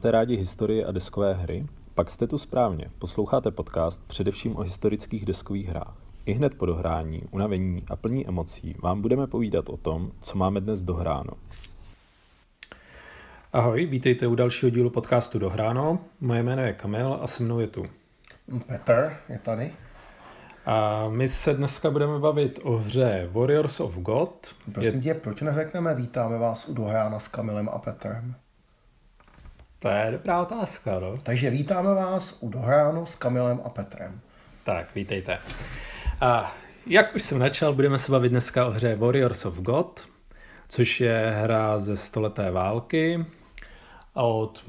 Máte rádi historii a deskové hry? Pak jste tu správně. Posloucháte podcast především o historických deskových hrách. I hned po dohrání, unavení a plní emocí vám budeme povídat o tom, co máme dnes dohráno. Ahoj, vítejte u dalšího dílu podcastu Dohráno. Moje jméno je Kamil a se mnou je tu. Petr je tady. A my se dneska budeme bavit o hře Warriors of God. Prosím je... tě, proč neřekneme vítáme vás u Dohrána s Kamilem a Petrem? To je dobrá otázka, no. Takže vítáme vás u Dohránu s Kamilem a Petrem. Tak, vítejte. A jak už jsem načal, budeme se bavit dneska o hře Warriors of God, což je hra ze stoleté války od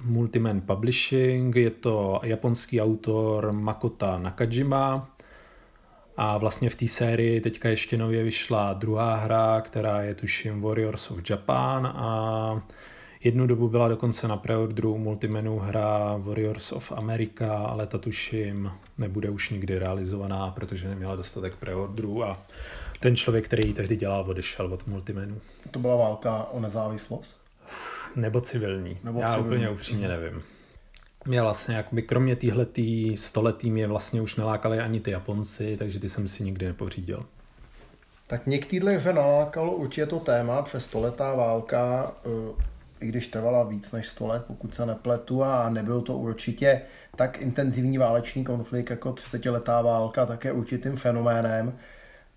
Multiman Publishing. Je to japonský autor Makota Nakajima a vlastně v té sérii teďka ještě nově vyšla druhá hra, která je tuším Warriors of Japan a Jednu dobu byla dokonce na preorderu Multimenu hra Warriors of America, ale ta tuším nebude už nikdy realizovaná, protože neměla dostatek preorderů a ten člověk, který ji tehdy dělal, odešel od Multimenu. To byla válka o nezávislost? Nebo civilní. Nebo Já civilní. úplně upřímně nevím. Mě vlastně, jakoby kromě týhletý stoletý mě vlastně už nelákali ani ty Japonci, takže ty jsem si nikdy nepořídil. Tak mě k téhle hře nalákalo určitě to téma, přes stoletá válka, eh, i když trvala víc než 100 let, pokud se nepletu, a nebyl to určitě tak intenzivní válečný konflikt jako 30-letá válka, také určitým fenoménem.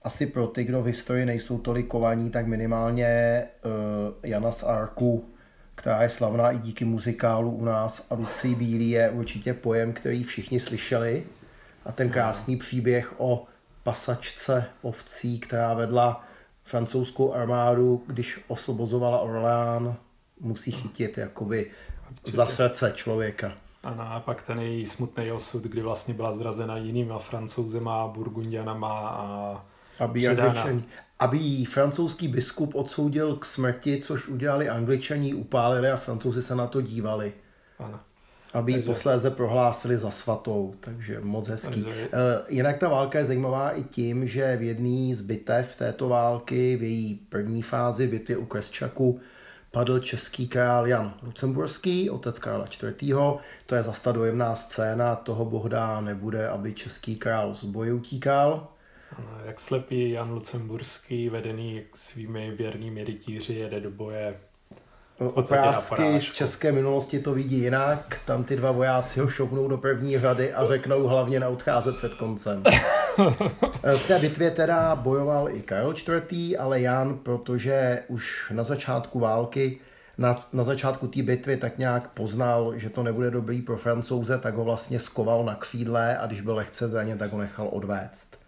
Asi pro ty, kdo v historii nejsou tolik kovaní, tak minimálně uh, Jana z Arku, která je slavná i díky muzikálu u nás a Lucí Bílý je určitě pojem, který všichni slyšeli. A ten krásný příběh o pasačce ovcí, která vedla francouzskou armádu, když osvobozovala Orléans musí chytit jakoby Určitě. za srdce člověka. Ano, a pak ten její smutný osud, kdy vlastně byla zrazena jinýma francouzema, burgundianama a aby, angličani, aby jí francouzský biskup odsoudil k smrti, což udělali angličani, upálili a francouzi se na to dívali. Ano. Aby ji posléze prohlásili za svatou, takže moc hezký. Takže... Jinak ta válka je zajímavá i tím, že v jedné z bitev této války, v její první fázi bitvy u Kresčaku, padl český král Jan Lucemburský, otec Karla IV. To je zasta dojemná scéna, toho bohda nebude, aby český král z boje utíkal. Jak slepý Jan Lucemburský, vedený svými věrnými rytíři, jede do boje Oprázky z české minulosti to vidí jinak. Tam ty dva vojáci ho šoupnou do první řady a řeknou hlavně neodcházet před koncem. v té bitvě teda bojoval i Karel IV., ale Jan, protože už na začátku války, na, na začátku té bitvy tak nějak poznal, že to nebude dobrý pro francouze, tak ho vlastně skoval na křídle a když byl lehce zraněn, tak ho nechal odvést.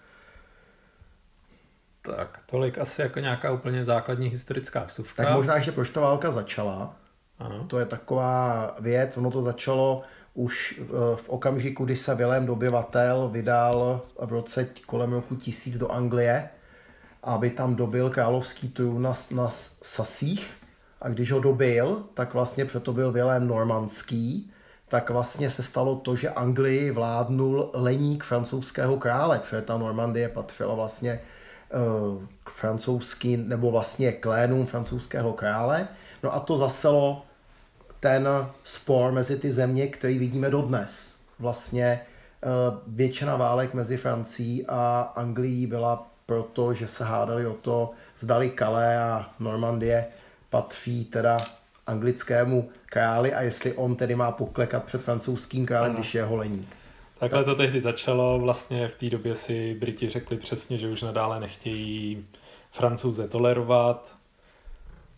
Tak, tolik asi jako nějaká úplně základní historická vsuvka. Tak možná ještě proč ta válka začala. Ano. To je taková věc, ono to začalo už eh, v okamžiku, kdy se Vilém dobyvatel vydal v roce kolem roku 1000 do Anglie, aby tam dobil královský trůn na, na Sasích. A když ho dobil, tak vlastně proto byl Vilém normandský, tak vlastně se stalo to, že Anglii vládnul leník francouzského krále, protože ta Normandie patřila vlastně k francouzský, nebo vlastně klénům francouzského krále. No a to zaselo ten spor mezi ty země, který vidíme dodnes. Vlastně eh, většina válek mezi Francií a Anglií byla proto, že se hádali o to, zdali Calais a Normandie patří teda anglickému králi a jestli on tedy má poklekat před francouzským králem, když je holeník. Takhle to tehdy začalo, vlastně v té době si Briti řekli přesně, že už nadále nechtějí francouze tolerovat,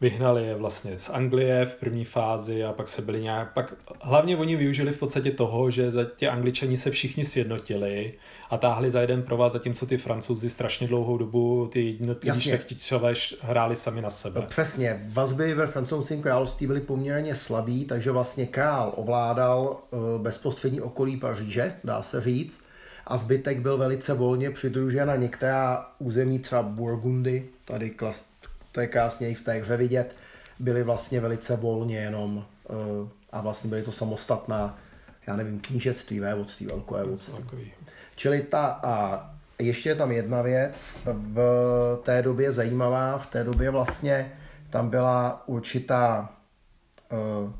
vyhnali je vlastně z Anglie v první fázi a pak se byli nějak, pak hlavně oni využili v podstatě toho, že za tě angličani se všichni sjednotili a táhli za jeden provaz, zatímco ty francouzi strašně dlouhou dobu ty jednotliví šlechtičové hráli sami na sebe. No, přesně, vazby ve francouzském království byly poměrně slabý, takže vlastně král ovládal uh, bezprostřední okolí Paříže, dá se říct, a zbytek byl velice volně přidružen na některá území, třeba Burgundy, tady klas, to je krásně i v té hře vidět, byly vlastně velice volně jenom uh, a vlastně byly to samostatná, já nevím, knížectví, vévodství, velkovévodství. Čili ta, a ještě je tam jedna věc, v té době zajímavá, v té době vlastně tam byla určitá uh,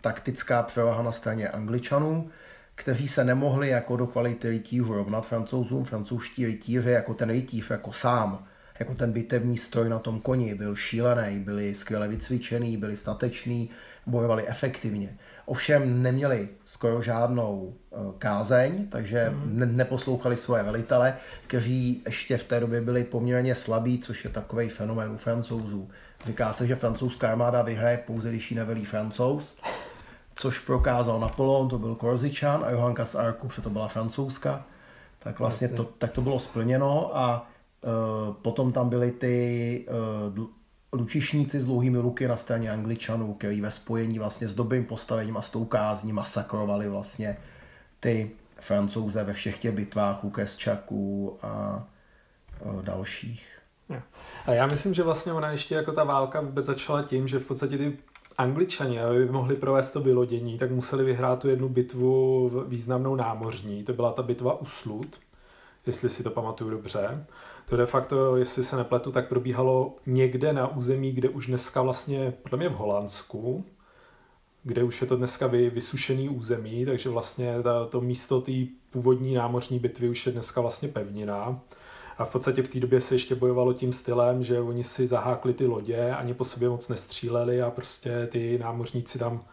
taktická převaha na straně Angličanů, kteří se nemohli jako do kvality rytířů rovnat francouzům. Francouzští rytíři jako ten rytíř, jako sám, jako ten bitevní stroj na tom koni, byl šílený, byli skvěle vycvičený, byli stateční, bojovali efektivně. Ovšem neměli skoro žádnou eh, kázeň, takže mm. ne- neposlouchali svoje velitele, kteří ještě v té době byli poměrně slabí, což je takový fenomén u francouzů. Říká se, že francouzská armáda vyhraje pouze, když ji nevelí francouz, což prokázal Napoleon, to byl Korzičan a Johanka z Arku, protože to byla francouzska. Tak vlastně to, tak to bylo splněno a potom tam byly ty uh, lučišníci s dlouhými luky na straně Angličanů, kteří ve spojení vlastně s dobrým postavením a s tou kázní masakrovali vlastně ty francouze ve všech těch bitvách u Kesčaků a uh, dalších. A já myslím, že vlastně ona ještě jako ta válka vůbec začala tím, že v podstatě ty Angličani, aby mohli provést to vylodění, tak museli vyhrát tu jednu bitvu významnou námořní. To byla ta bitva u Slut, jestli si to pamatuju dobře. To de facto, jestli se nepletu, tak probíhalo někde na území, kde už dneska vlastně, podle mě v Holandsku, kde už je to dneska vy, vysušený území, takže vlastně ta, to místo té původní námořní bitvy už je dneska vlastně pevnina. A v podstatě v té době se ještě bojovalo tím stylem, že oni si zahákli ty lodě, ani po sobě moc nestříleli a prostě ty námořníci tam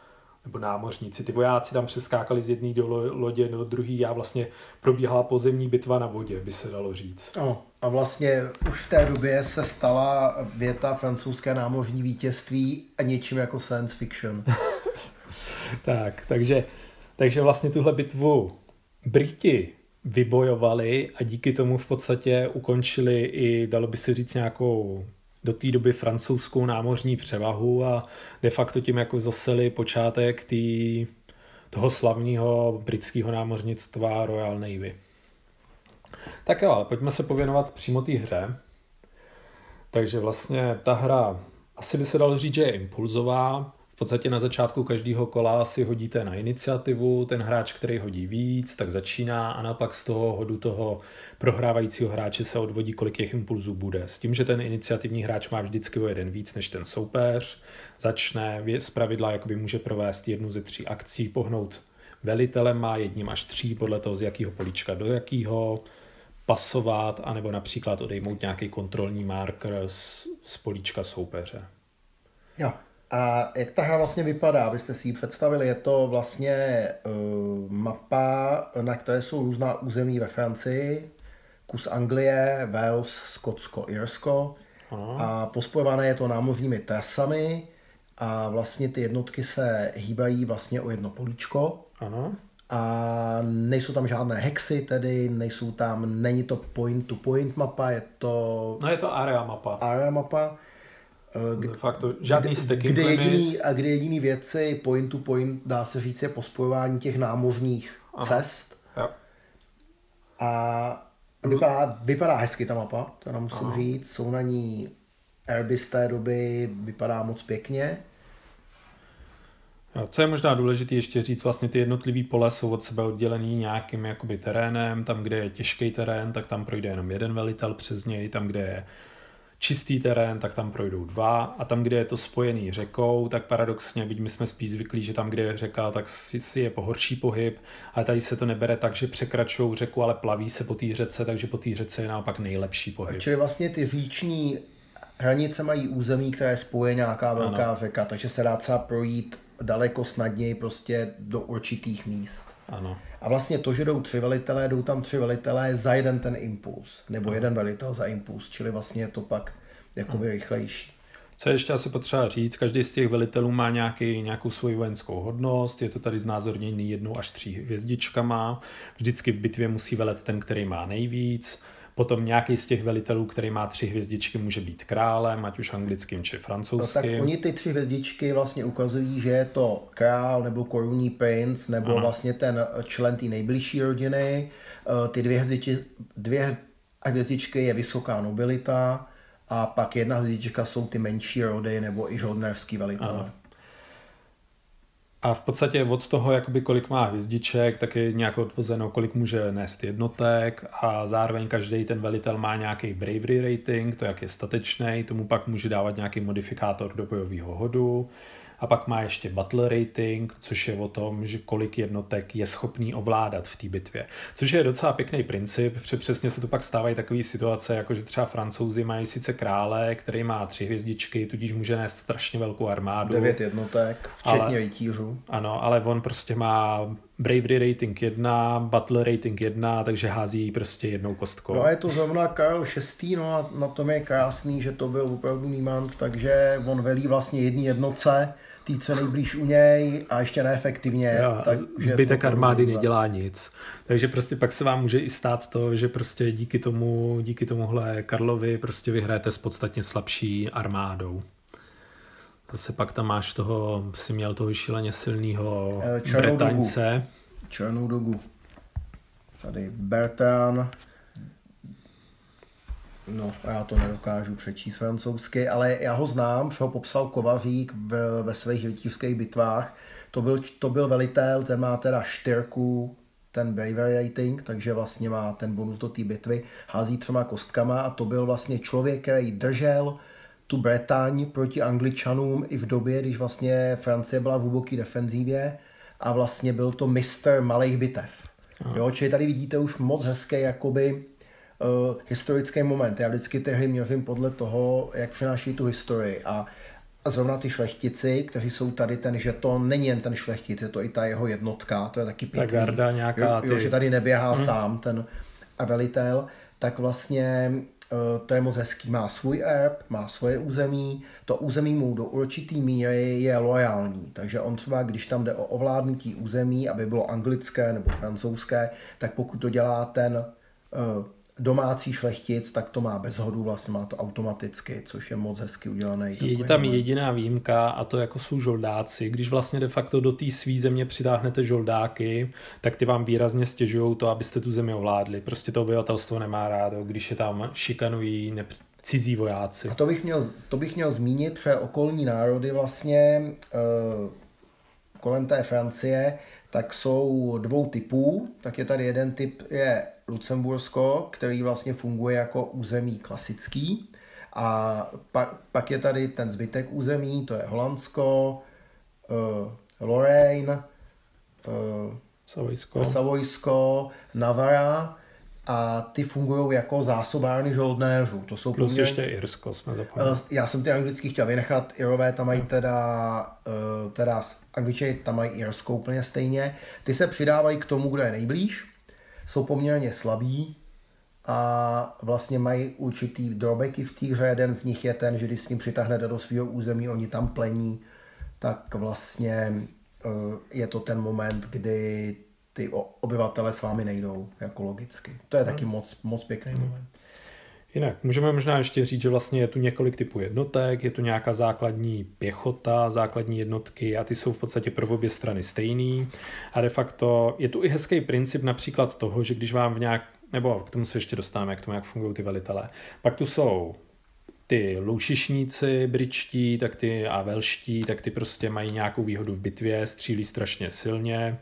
nebo námořníci, ty vojáci tam přeskákali z jedné do lodě do druhé a vlastně probíhala pozemní bitva na vodě, by se dalo říct. No, a vlastně už v té době se stala věta francouzské námořní vítězství a něčím jako science fiction. tak, takže, takže vlastně tuhle bitvu Briti vybojovali a díky tomu v podstatě ukončili i, dalo by se říct, nějakou do té doby francouzskou námořní převahu a de facto tím jako zaseli počátek tý, toho slavného britského námořnictva Royal Navy. Tak jo, ale pojďme se pověnovat přímo té hře. Takže vlastně ta hra asi by se dalo říct, že je impulzová, v podstatě na začátku každého kola si hodíte na iniciativu, ten hráč, který hodí víc, tak začíná a napak z toho hodu toho prohrávajícího hráče se odvodí, kolik těch impulzů bude. S tím, že ten iniciativní hráč má vždycky o jeden víc než ten soupeř, začne z pravidla, jakoby může provést jednu ze tří akcí, pohnout velitelem má jedním až tří, podle toho z jakého políčka do jakého, pasovat, anebo například odejmout nějaký kontrolní marker z, z políčka soupeře. Jo, a jak ta hra vlastně vypadá, abyste si ji představili, je to vlastně uh, mapa, na které jsou různá území ve Francii, kus Anglie, Wales, Skotsko, Irsko a pospojované je to námořními trasami a vlastně ty jednotky se hýbají vlastně o jedno políčko. Ano. A nejsou tam žádné hexy, tedy nejsou tam, není to point to point mapa, je to... No je to area mapa. Area mapa Eh, de facto žádný kde, kde jediný, a kde jediný věci point to point, dá se říct, je pospojování těch námořních Aha. cest. Jo. A vypadá, vypadá hezky ta mapa, to nám musím Aha. říct. Jsou na ní z té doby, vypadá moc pěkně. Co je možná důležité ještě říct, vlastně ty jednotlivé pole jsou od sebe oddělený nějakým jakoby terénem, tam, kde je těžký terén, tak tam projde jenom jeden velitel přes něj, tam, kde je čistý terén, tak tam projdou dva a tam, kde je to spojený řekou, tak paradoxně, byť my jsme spíš zvyklí, že tam, kde je řeka, tak si, si je pohorší pohyb, ale tady se to nebere tak, že překračují řeku, ale plaví se po té řece, takže po té řece je naopak nejlepší pohyb. Čili vlastně ty říční hranice mají území, které spoje nějaká velká ano. řeka, takže se dá třeba projít daleko snadněji prostě do určitých míst. Ano. A vlastně to, že jdou tři velitelé, jdou tam tři velitelé za jeden ten impuls, nebo ano. jeden velitel za impuls, čili vlastně je to pak jakoby rychlejší. Co ještě asi potřeba říct, každý z těch velitelů má nějaký, nějakou svoji vojenskou hodnost, je to tady znázorněný jednou až tří hvězdičkama, vždycky v bitvě musí velet ten, který má nejvíc, Potom nějaký z těch velitelů, který má tři hvězdičky, může být králem, ať už anglickým či francouzským. No, tak oni ty tři hvězdičky vlastně ukazují, že je to král nebo korunní princ nebo ano. vlastně ten člen té nejbližší rodiny. Eh, ty dvě, hvězdičky, dvě hvězdičky je vysoká nobilita a pak jedna hvězdička jsou ty menší rody nebo i žoldnerský velitel. A v podstatě od toho, jakoby kolik má hvězdiček, tak je nějak odvozeno, kolik může nést jednotek a zároveň každý ten velitel má nějaký bravery rating, to jak je statečný, tomu pak může dávat nějaký modifikátor do bojového hodu. A pak má ještě battle rating, což je o tom, že kolik jednotek je schopný ovládat v té bitvě. Což je docela pěkný princip, protože přesně se tu pak stávají takové situace, jako že třeba francouzi mají sice krále, který má tři hvězdičky, tudíž může nést strašně velkou armádu. Devět jednotek, včetně rytířů. Ano, ale on prostě má Bravery rating 1, Battle rating 1, takže hází prostě jednou kostkou. No a je to zrovna Karel VI, no a na tom je krásný, že to byl opravdu Niemand, takže on velí vlastně jedné jednoce, tý, co nejblíž u něj a ještě neefektivně. Jo, tak, zbytek armády nedělá nic. Takže prostě pak se vám může i stát to, že prostě díky tomu, díky tomuhle Karlovi prostě vyhrajete s podstatně slabší armádou. Zase pak tam máš toho, si měl toho šíleně silného eh, Bretaňce. Černou dogu. Tady Bertrand, No, já to nedokážu přečíst francouzsky, ale já ho znám, že ho popsal Kovařík ve, ve svých rytířských bitvách. To byl, to byl velitel, ten má teda štyrku, ten bravery rating, takže vlastně má ten bonus do té bitvy, hází třema kostkama a to byl vlastně člověk, který držel tu Bretaň proti Angličanům i v době, když vlastně Francie byla v hluboké defenzívě a vlastně byl to mistr malých bitev. Jo, čili tady vidíte už moc hezké jakoby uh, historický moment. Já vždycky ty hry měřím podle toho, jak přináší tu historii. A, a zrovna ty šlechtici, kteří jsou tady, ten to není jen ten šlechtic, je to i ta jeho jednotka, to je taky pěkný. Ta garda nějaká. Jo, jo, že tady neběhá hmm. sám ten velitel, tak vlastně uh, to je moc hezký. Má svůj erb, má svoje území, to území mu do určitý míry je loajální. Takže on třeba, když tam jde o ovládnutí území, aby bylo anglické nebo francouzské, tak pokud to dělá ten uh, domácí šlechtic, tak to má bez hodu, vlastně má to automaticky, což je moc hezky udělané. Je tam moment. jediná výjimka a to jako jsou žoldáci. Když vlastně de facto do té své země přitáhnete žoldáky, tak ty vám výrazně stěžují to, abyste tu zemi ovládli. Prostě to obyvatelstvo nemá rádo, když je tam šikanují nepř- cizí vojáci. A to bych měl, to bych měl zmínit, že okolní národy vlastně uh, kolem té Francie, tak jsou dvou typů. Tak je tady jeden typ, je Lucembursko, který vlastně funguje jako území klasický. A pak, pak je tady ten zbytek území, to je Holandsko, uh, Lorraine, uh, Savojsko. Savojsko, Navara a ty fungují jako zásobárny žoldnéřů. To jsou Plus poměrně... ještě Irsko jsme zapomněli. Uh, já jsem ty anglický chtěl vynechat, Irové tam mají teda, uh, teda Angličani tam mají Irsko úplně stejně. Ty se přidávají k tomu, kdo je nejblíž jsou poměrně slabí a vlastně mají určitý drobeky v té hře. Jeden z nich je ten, že když s ním přitáhnete do svého území, oni tam plení, tak vlastně eh, je to ten moment, kdy ty obyvatele s vámi nejdou, jako logicky. To je taky hmm. moc, moc pěkný hmm. moment. Jinak můžeme možná ještě říct, že vlastně je tu několik typů jednotek, je tu nějaká základní pěchota, základní jednotky a ty jsou v podstatě pro obě strany stejný. A de facto je tu i hezký princip například toho, že když vám v nějak, nebo k tomu se ještě dostáváme, k tomu, jak fungují ty velitelé. Pak tu jsou ty loušišníci britští, tak ty a velští, tak ty prostě mají nějakou výhodu v bitvě, střílí strašně silně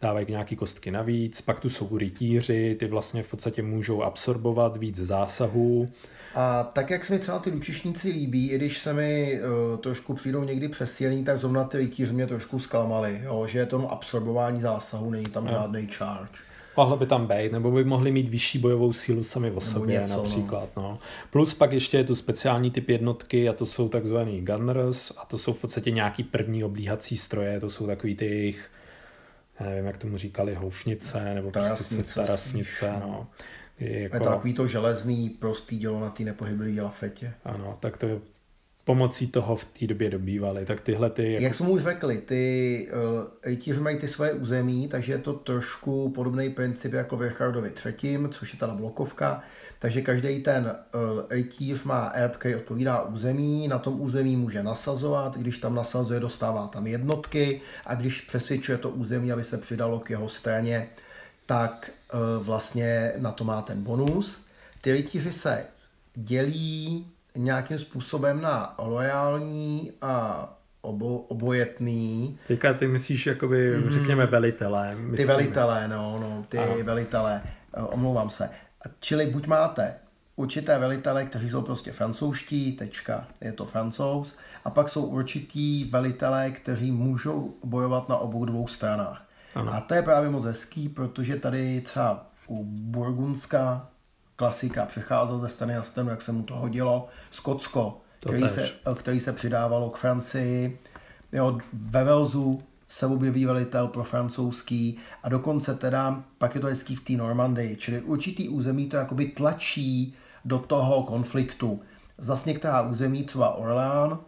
dávají nějaký kostky navíc, pak tu jsou rytíři, ty vlastně v podstatě můžou absorbovat víc zásahů. A tak, jak se mi třeba ty lučišníci líbí, i když se mi uh, trošku přijdou někdy přesílení, tak zrovna ty rytíři mě trošku zklamali, jo, že je to absorbování zásahu, není tam no. žádný charge. Mohlo by tam být, nebo by mohli mít vyšší bojovou sílu sami o sobě něco, no. například. No. No. Plus pak ještě je tu speciální typ jednotky a to jsou takzvaný gunners a to jsou v podstatě nějaký první oblíhací stroje, to jsou takový ty jejich já nevím, jak tomu říkali, houfnice nebo tarasnice, prostě tarasnice, no. Je, jako... je to takový to železný, prostý dělo na té nepohyblivé lafetě. Ano, tak to pomocí toho v té době dobývali, tak tyhle ty... Jako... Jak jsme už řekli, ty uh, mají ty své území, takže je to trošku podobný princip jako v Richardovi třetím, což je ta blokovka, takže každý ten rytíř má erb, který odpovídá území, na tom území může nasazovat, když tam nasazuje, dostává tam jednotky a když přesvědčuje to území, aby se přidalo k jeho straně, tak e, vlastně na to má ten bonus. Ty rytíři se dělí nějakým způsobem na loajální a obo, obojetný. Teďka ty myslíš, jakoby, mm, řekněme, velitelé. Myslíme. Ty velitelé, no, no, ty ano. velitelé, e, omlouvám se. Čili buď máte určité velitele, kteří jsou prostě francouzští, tečka, je to francouz, a pak jsou určitý velitelé, kteří můžou bojovat na obou dvou stranách. Ano. A to je právě moc hezký, protože tady třeba u Burgundska klasika přecházel ze strany na stranu, jak se mu to hodilo, Skotsko, který se, který se přidávalo k Francii, jo, ve Velzu se objeví velitel pro francouzský a dokonce teda pak je to hezký v té Normandii, čili určitý území to jakoby tlačí do toho konfliktu. Zas některá území, třeba Orlán,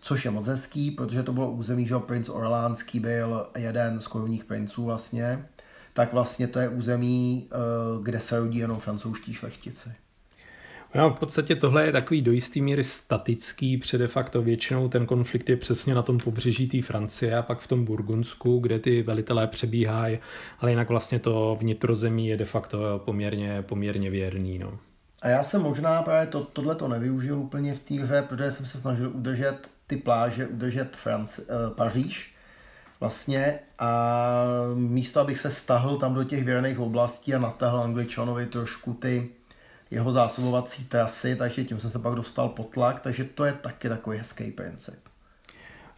což je moc hezký, protože to bylo území, že princ Orlánský byl jeden z korunních princů vlastně, tak vlastně to je území, eh, kde se rodí jenom francouzští šlechtici. No, v podstatě tohle je takový do jistý míry statický, protože de facto většinou ten konflikt je přesně na tom pobřeží té Francie a pak v tom Burgundsku, kde ty velitelé přebíhají, ale jinak vlastně to vnitrozemí je de facto poměrně, poměrně věrný. No. A já jsem možná právě to, tohle to nevyužil úplně v té hře, protože jsem se snažil udržet ty pláže, udržet Franci, eh, Paříž, vlastně a místo, abych se stahl tam do těch věrných oblastí a natáhl Angličanovi trošku ty jeho zásobovací trasy, takže tím jsem se pak dostal pod tlak, takže to je taky takový hezký princip.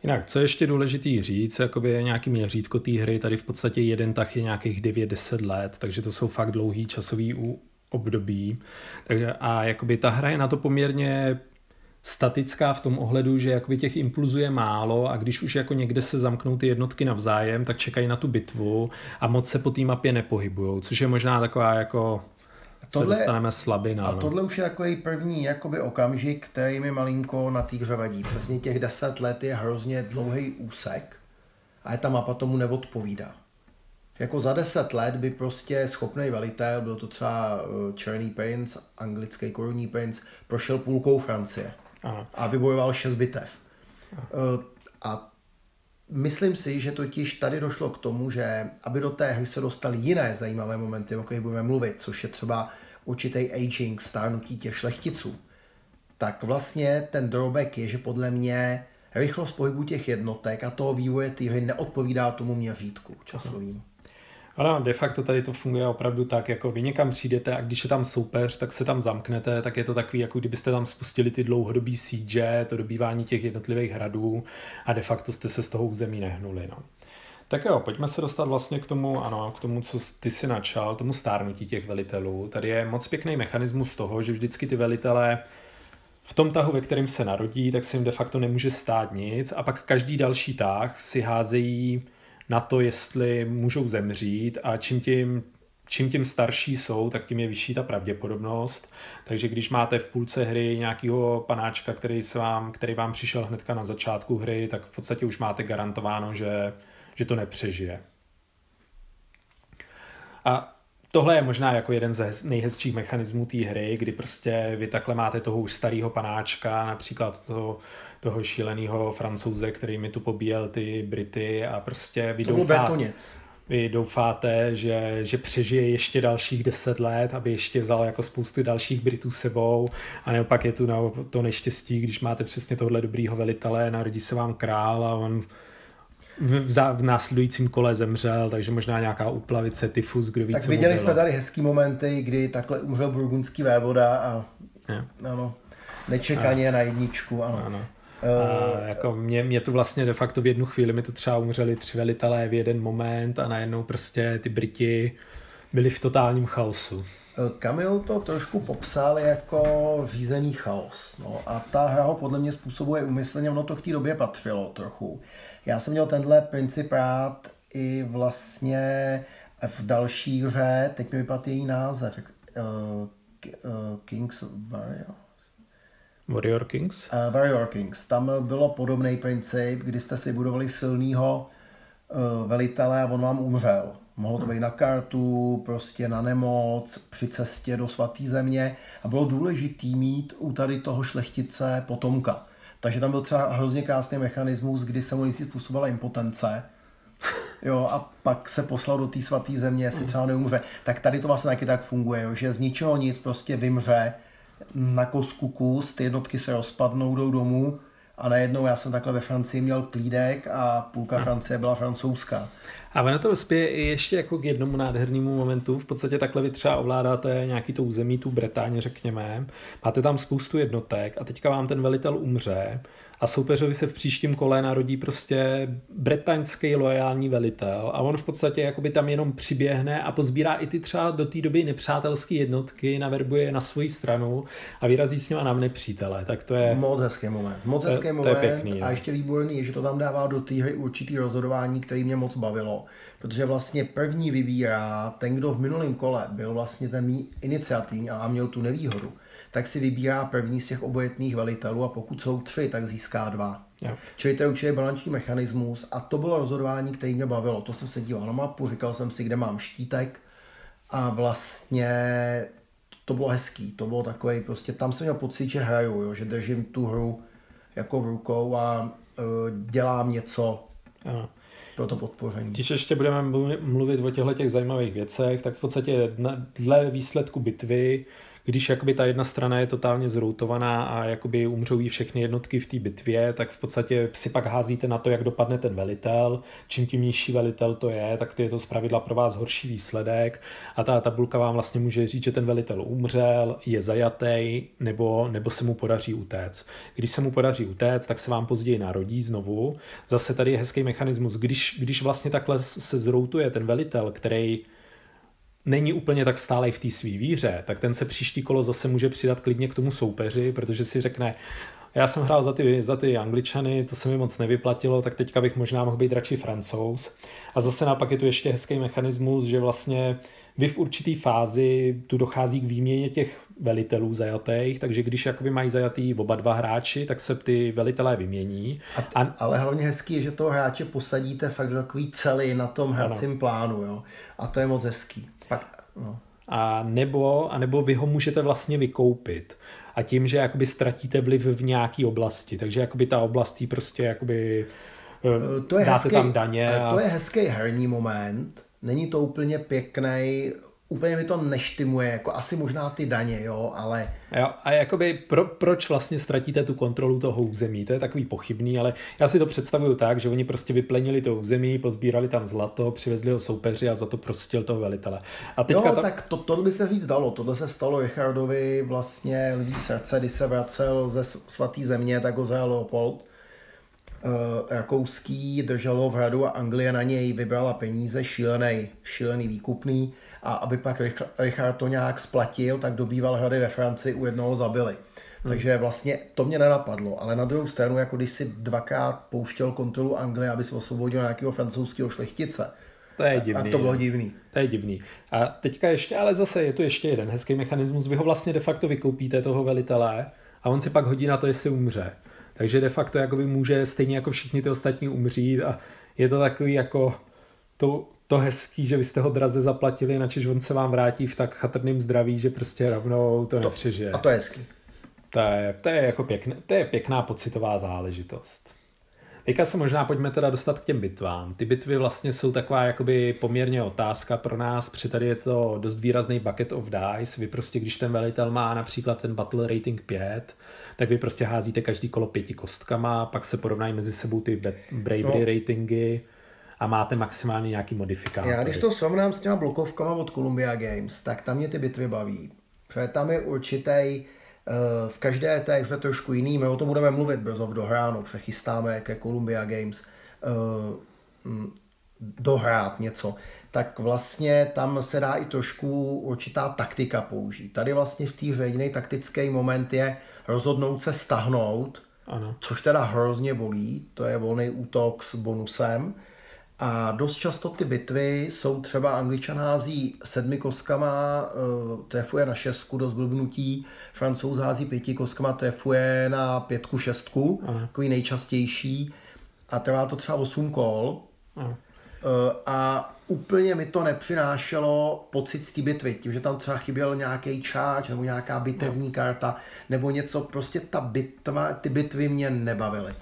Jinak, co je ještě důležitý říct, jakoby je nějaký měřítko té hry, tady v podstatě jeden tah je nějakých 9-10 let, takže to jsou fakt dlouhý časový období. Takže, a jakoby ta hra je na to poměrně statická v tom ohledu, že jakoby těch impulzů je málo a když už jako někde se zamknou ty jednotky navzájem, tak čekají na tu bitvu a moc se po té mapě nepohybují, což je možná taková jako tohle, se dostaneme slabina. A no. tohle už je jako její první jakoby okamžik, který mi malinko na týře vadí. Přesně těch deset let je hrozně dlouhý úsek a ta mapa tomu neodpovídá. Jako za deset let by prostě schopný velitel, byl to třeba eh, Černý princ, anglický korunní princ, prošel půlkou Francie Aha. a vybojoval šest bitev. Aha. Eh, a myslím si, že totiž tady došlo k tomu, že aby do té hry se dostaly jiné zajímavé momenty, o kterých budeme mluvit, což je třeba určitý aging, stárnutí těch šlechticů, tak vlastně ten drawback je, že podle mě rychlost pohybu těch jednotek a toho vývoje té hry neodpovídá tomu měřítku časovým. Ale de facto tady to funguje opravdu tak, jako vy někam přijdete a když je tam soupeř, tak se tam zamknete, tak je to takový, jako kdybyste tam spustili ty dlouhodobý siege, to dobývání těch jednotlivých hradů a de facto jste se z toho území nehnuli. No. Tak jo, pojďme se dostat vlastně k tomu, ano, k tomu, co ty si načal, tomu stárnutí těch velitelů. Tady je moc pěkný mechanismus toho, že vždycky ty velitelé v tom tahu, ve kterém se narodí, tak se jim de facto nemůže stát nic a pak každý další tah si házejí na to, jestli můžou zemřít a čím tím, čím tím starší jsou, tak tím je vyšší ta pravděpodobnost. Takže když máte v půlce hry nějakého panáčka, který, se vám, který vám přišel hnedka na začátku hry, tak v podstatě už máte garantováno, že, že to nepřežije. A tohle je možná jako jeden ze nejhezčích mechanismů té hry, kdy prostě vy takhle máte toho už starého panáčka, například toho toho šíleného francouze, který mi tu pobíjel ty Brity a prostě vy, doufá, vy doufáte, že, že přežije ještě dalších deset let, aby ještě vzal jako spoustu dalších Britů sebou a naopak je tu na to neštěstí, když máte přesně tohle dobrýho velitele, narodí se vám král a on v, v následujícím kole zemřel, takže možná nějaká uplavice, tyfus, kdo ví, Tak viděli jsme tady hezký momenty, kdy takhle umřel burgundský vévoda a je. ano, nečekaně a. na jedničku, ano. ano. A jako mě, mě tu vlastně de facto v jednu chvíli mi tu třeba umřeli tři velitelé v jeden moment a najednou prostě ty Briti byli v totálním chaosu. Kamil to trošku popsal jako řízený chaos. No, a ta hra ho podle mě způsobuje umyslně, ono to k té době patřilo trochu. Já jsem měl tenhle princip rád i vlastně v další hře, teď mi vypadl její název, uh, Kings Warrior. Warrior Kings? Uh, Warrior Kings. Tam bylo podobný princip, kdy jste si budovali silného uh, velitele a on vám umřel. Mohlo to být na kartu, prostě na nemoc, při cestě do svaté země a bylo důležitý mít u tady toho šlechtice potomka. Takže tam byl třeba hrozně krásný mechanismus, kdy se mu nejsi způsobila impotence, jo, a pak se poslal do té svaté země, jestli třeba neumře. Tak tady to vlastně taky tak funguje, jo, že z ničeho nic prostě vymře na kosku kus, ty jednotky se rozpadnou, jdou domů A najednou já jsem takhle ve Francii měl klídek a půlka Francie byla francouzská. A ono to spěje i ještě jako k jednomu nádhernému momentu. V podstatě takhle vy třeba ovládáte nějaký to území, tu Bretáně, řekněme. Máte tam spoustu jednotek a teďka vám ten velitel umře a soupeřovi se v příštím kole narodí prostě bretaňský loajální velitel a on v podstatě jakoby tam jenom přiběhne a pozbírá i ty třeba do té doby nepřátelské jednotky, naverbuje je na svoji stranu a vyrazí s nima na nepřítele. Tak to je... Moc hezký moment. Moc hezký to, moment to je pěkný, a no. ještě výborný je, že to tam dává do té hry určitý rozhodování, který mě moc bavilo. Protože vlastně první vybírá ten, kdo v minulém kole byl vlastně ten iniciativní a měl tu nevýhodu tak si vybírá první z těch obojetných velitelů a pokud jsou tři, tak získá dva. Jo. Čili to je určitě balanční mechanismus a to bylo rozhodování, které mě bavilo. To jsem se díval na mapu, říkal jsem si, kde mám štítek a vlastně to bylo hezký. To bylo takový, prostě tam jsem měl pocit, že hraju, jo, že držím tu hru jako v rukou a uh, dělám něco. Ano pro to podpoření. Když ještě budeme mluvit o těchto těch zajímavých věcech, tak v podstatě dle výsledku bitvy když jakoby ta jedna strana je totálně zroutovaná a jakoby umřou jí všechny jednotky v té bitvě, tak v podstatě si pak házíte na to, jak dopadne ten velitel. Čím tím nižší velitel to je, tak je to zpravidla pro vás horší výsledek a ta tabulka vám vlastně může říct, že ten velitel umřel, je zajatý nebo, nebo se mu podaří utéct. Když se mu podaří utéct, tak se vám později narodí znovu. Zase tady je hezký mechanismus, když, když vlastně takhle se zroutuje ten velitel, který není úplně tak stálej v té svý víře, tak ten se příští kolo zase může přidat klidně k tomu soupeři, protože si řekne, já jsem hrál za ty, za ty angličany, to se mi moc nevyplatilo, tak teďka bych možná mohl být radši francouz. A zase naopak je tu ještě hezký mechanismus, že vlastně vy v určitý fázi tu dochází k výměně těch velitelů zajatých, takže když jakoby mají zajatý oba dva hráči, tak se ty velitelé vymění. A t- a... Ale hlavně hezký je, že toho hráče posadíte fakt do takový celý na tom hracím plánu, jo. A to je moc hezký. Pak, no. A nebo, a nebo vy ho můžete vlastně vykoupit. A tím, že jakoby ztratíte vliv v nějaké oblasti. Takže jakoby ta oblast prostě jakoby eh, to je dáte hezký, tam daně. A... To je hezký herní moment. Není to úplně pěkný úplně mi to neštimuje, jako asi možná ty daně, jo, ale... Jo, a jakoby pro, proč vlastně ztratíte tu kontrolu toho území, to je takový pochybný, ale já si to představuju tak, že oni prostě vyplenili to území, pozbírali tam zlato, přivezli ho soupeři a za to prostil toho velitele. A teďka jo, tam... tak to, to by se říct dalo, tohle se stalo Richardovi vlastně lidí srdce, když se vracel ze svatý země, tak ho zajal Leopold. Uh, rakouský drželo v hradu a Anglie na něj vybrala peníze, šílený, šílený výkupný a aby pak Richard to nějak splatil, tak dobýval hrady ve Francii, u jednoho zabili. Hmm. Takže vlastně to mě nenapadlo, ale na druhou stranu, jako když si dvakrát pouštěl kontrolu Anglie, aby se osvobodil nějakého francouzského šlechtice, to je divný. A to bylo divný. To je divný. A teďka ještě, ale zase je tu ještě jeden hezký mechanismus. Vy ho vlastně de facto vykoupíte toho velitele a on si pak hodí na to, jestli umře. Takže de facto jakoby může stejně jako všichni ty ostatní umřít a je to takový jako to, to hezký, že vy jste ho draze zaplatili, načež on se vám vrátí v tak chatrným zdraví, že prostě rovnou to, to nepřežije. A to je hezký. To je, to je, jako pěkné, to je pěkná pocitová záležitost. Teďka se možná pojďme teda dostat k těm bitvám. Ty bitvy vlastně jsou taková jakoby poměrně otázka pro nás, protože tady je to dost výrazný bucket of dice. Vy prostě, když ten velitel má například ten battle rating 5, tak vy prostě házíte každý kolo pěti kostkama, pak se porovnají mezi sebou ty bravery no. ratingy a máte maximálně nějaký modifikátor. Já když to srovnám s těma blokovkama od Columbia Games, tak tam mě ty bitvy baví. Protože tam je určitý, eh, v každé té je trošku jiný, my o tom budeme mluvit brzo v dohráno, přechystáme ke Columbia Games eh, mm, dohrát něco, tak vlastně tam se dá i trošku určitá taktika použít. Tady vlastně v té jediný taktický moment je rozhodnout se stahnout, ano. což teda hrozně bolí, to je volný útok s bonusem, a dost často ty bitvy jsou třeba angličan hází sedmi kostkama, uh, trefuje na šestku do zblbnutí, francouz hází pěti kostkama, trefuje na pětku, šestku, Aha. takový nejčastější a trvá to třeba 8 kol. Uh, a úplně mi to nepřinášelo pocit z té bitvy, tím, že tam třeba chyběl nějaký charge nebo nějaká bitevní karta nebo něco, prostě ta bitva, ty bitvy mě nebavily.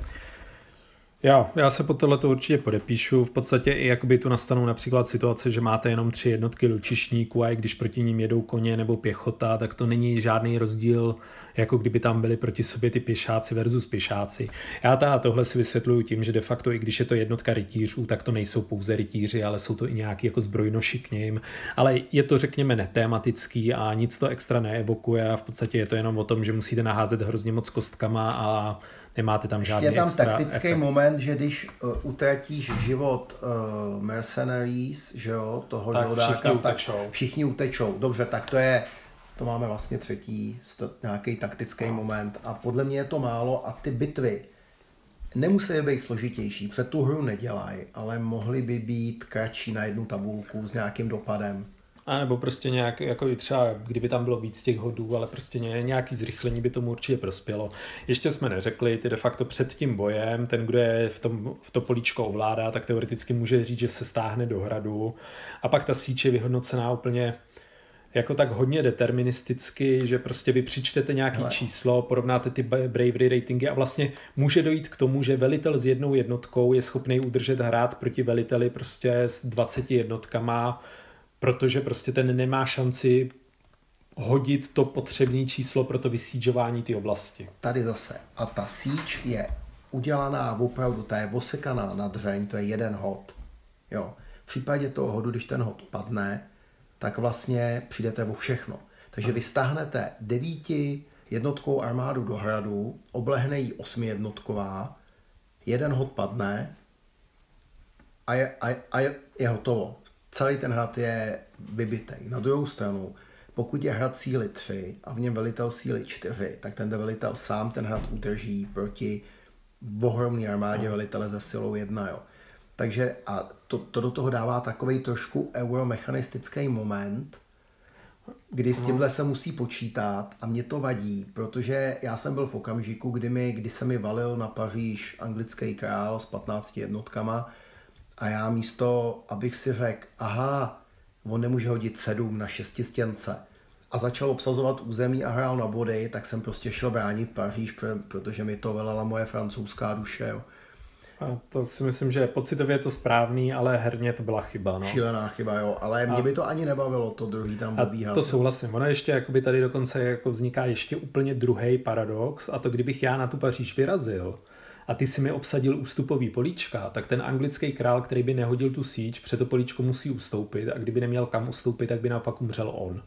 Já, já se po tohle to určitě podepíšu. V podstatě i jakoby tu nastanou například situace, že máte jenom tři jednotky lučišníků a i když proti ním jedou koně nebo pěchota, tak to není žádný rozdíl, jako kdyby tam byli proti sobě ty pěšáci versus pěšáci. Já ta, tohle si vysvětluju tím, že de facto i když je to jednotka rytířů, tak to nejsou pouze rytíři, ale jsou to i nějaký jako zbrojnoši k ním. Ale je to řekněme netématický a nic to extra neevokuje a v podstatě je to jenom o tom, že musíte naházet hrozně moc kostkama a nemáte tam žádný je tam extra taktický efekt. moment, že když uh, utratíš život uh, mercenaries, že jo, toho Tak žoldáka, všichni tak utečou. všichni utečou. Dobře, tak to je, to máme vlastně třetí, st- nějaký taktický moment a podle mě je to málo a ty bitvy nemusí být složitější, před tu hru nedělají, ale mohly by být kratší na jednu tabulku s nějakým dopadem. A nebo prostě nějak, jako i třeba, kdyby tam bylo víc těch hodů, ale prostě ně, nějaký zrychlení by tomu určitě prospělo. Ještě jsme neřekli, ty de facto před tím bojem, ten, kdo je v, tom, v to políčko ovládá, tak teoreticky může říct, že se stáhne do hradu. A pak ta síč je vyhodnocená úplně jako tak hodně deterministicky, že prostě vy přičtete nějaký Hele. číslo, porovnáte ty bravery ratingy a vlastně může dojít k tomu, že velitel s jednou jednotkou je schopný udržet hrát proti veliteli prostě s 20 jednotkama, protože prostě ten nemá šanci hodit to potřebné číslo pro to vysídžování ty oblasti. Tady zase. A ta síč je udělaná opravdu, ta je osekaná na dřeň, to je jeden hod. Jo. V případě toho hodu, když ten hod padne, tak vlastně přijdete o všechno. Takže vy stáhnete devíti jednotkou armádu do hradu, oblehne jí osmi jednotková, jeden hod padne a je, a, je- a je, je hotovo. Celý ten hrad je vybitý. Na druhou stranu, pokud je hrad síly 3 a v něm velitel síly 4, tak ten velitel sám ten hrad udrží proti ohromné armádě velitele ze silou 1. Jo. Takže a to, to do toho dává takový trošku euromechanistický moment, kdy s tímhle se musí počítat a mě to vadí, protože já jsem byl v okamžiku, kdy, mi, kdy se mi valil na Paříž anglický král s 15 jednotkama a já místo, abych si řekl, aha, on nemůže hodit sedm na šestistěnce a začal obsazovat území a hrál na body, tak jsem prostě šel bránit Paříž, pr- protože mi to velela moje francouzská duše. Jo. A to si myslím, že pocitově je to správný, ale herně to byla chyba. No. Šílená chyba, jo, ale mě by to ani nebavilo to druhý tam A dobíhat. to souhlasím. Ono ještě jakoby tady dokonce jako vzniká ještě úplně druhý paradox a to kdybych já na tu Paříž vyrazil a ty si mi obsadil ústupový políčka, tak ten anglický král, který by nehodil tu síť, před to políčko musí ustoupit. A kdyby neměl kam ustoupit, tak by naopak umřel on.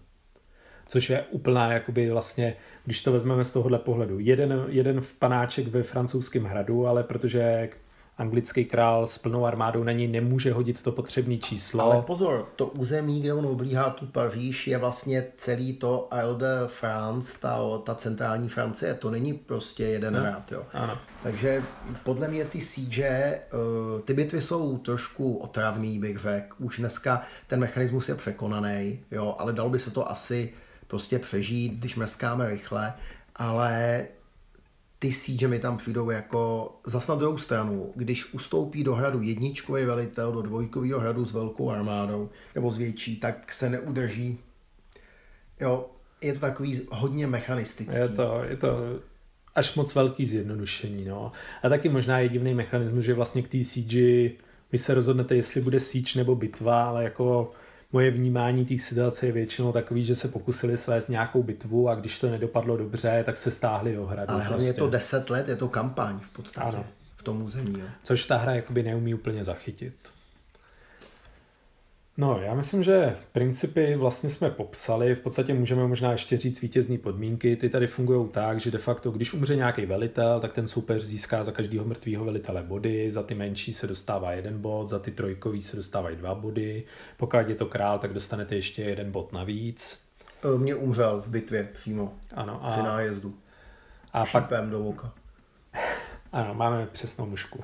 Což je úplná, jakoby vlastně, když to vezmeme z tohohle pohledu, jeden, jeden v panáček ve francouzském hradu, ale protože anglický král s plnou armádou na něj nemůže hodit to potřebné číslo. Ale pozor, to území, kde on oblíhá tu Paříž, je vlastně celý to Isle de France, ta, ta centrální Francie. To není prostě jeden No. hrad, jo. Ano. Takže podle mě ty siege, eh, ty bitvy jsou trošku otravný, bych řekl. Už dneska ten mechanismus je překonaný, jo, ale dalo by se to asi prostě přežít, když mrskáme rychle, ale ty siege mi tam přijdou jako zas na druhou stranu, když ustoupí do hradu jedničkový velitel do dvojkového hradu s velkou armádou nebo s větší, tak se neudrží. Jo, je to takový hodně mechanistický. Je to, je to až moc velký zjednodušení. No. A taky možná je divný mechanismus, že vlastně k té CG vy se rozhodnete, jestli bude síč nebo bitva, ale jako moje vnímání té situace je většinou takový, že se pokusili svést nějakou bitvu a když to nedopadlo dobře, tak se stáhli do hradu. Ale hlavně prostě. je to 10 let, je to kampaň v podstatě Ano. v tom území. Jo. Což ta hra jakoby neumí úplně zachytit. No, já myslím, že principy vlastně jsme popsali. V podstatě můžeme možná ještě říct vítězní podmínky. Ty tady fungují tak, že de facto, když umře nějaký velitel, tak ten soupeř získá za každého mrtvého velitele body, za ty menší se dostává jeden bod, za ty trojkový se dostávají dva body. Pokud je to král, tak dostanete ještě jeden bod navíc. E, Mě umřel v bitvě přímo Ano, při a, nájezdu. a pak Šípem do oka. Ano, máme přesnou mušku.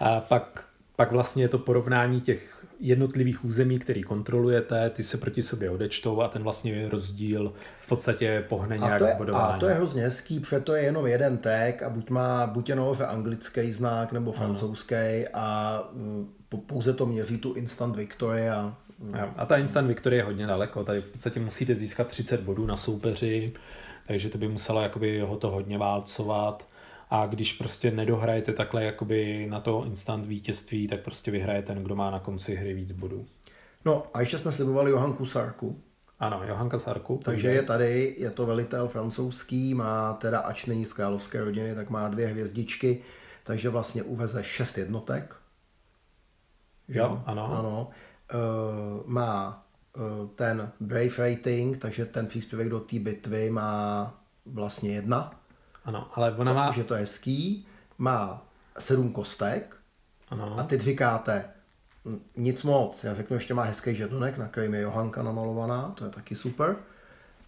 A pak, pak vlastně je to porovnání těch jednotlivých území, který kontrolujete, ty se proti sobě odečtou a ten vlastně rozdíl v podstatě pohne A nějak to, je, s bodováním. a to je hrozně hezký, protože to je jenom jeden tag a buď má buď je nahoře anglický znak nebo francouzský a mm, po- pouze to měří tu instant victory a mm, A ta instant victory je hodně daleko. Tady v podstatě musíte získat 30 bodů na soupeři, takže to by muselo jakoby ho to hodně válcovat. A když prostě nedohrajete takhle jakoby na to instant vítězství, tak prostě vyhraje ten, kdo má na konci hry víc bodů. No a ještě jsme slibovali Johanku Sarku. Ano, Johanka Sarku. Takže je tady, je to velitel francouzský, má teda, ač není z královské rodiny, tak má dvě hvězdičky, takže vlastně uveze šest jednotek. Jo, ano. ano. Uh, má uh, ten Brave rating, takže ten příspěvek do té bitvy má vlastně jedna. Ano, ale ona má... Takže to je hezký. Má sedm kostek. Ano. A teď říkáte, nic moc. Já řeknu, ještě má hezký žetonek, na kterým je Johanka namalovaná, to je taky super.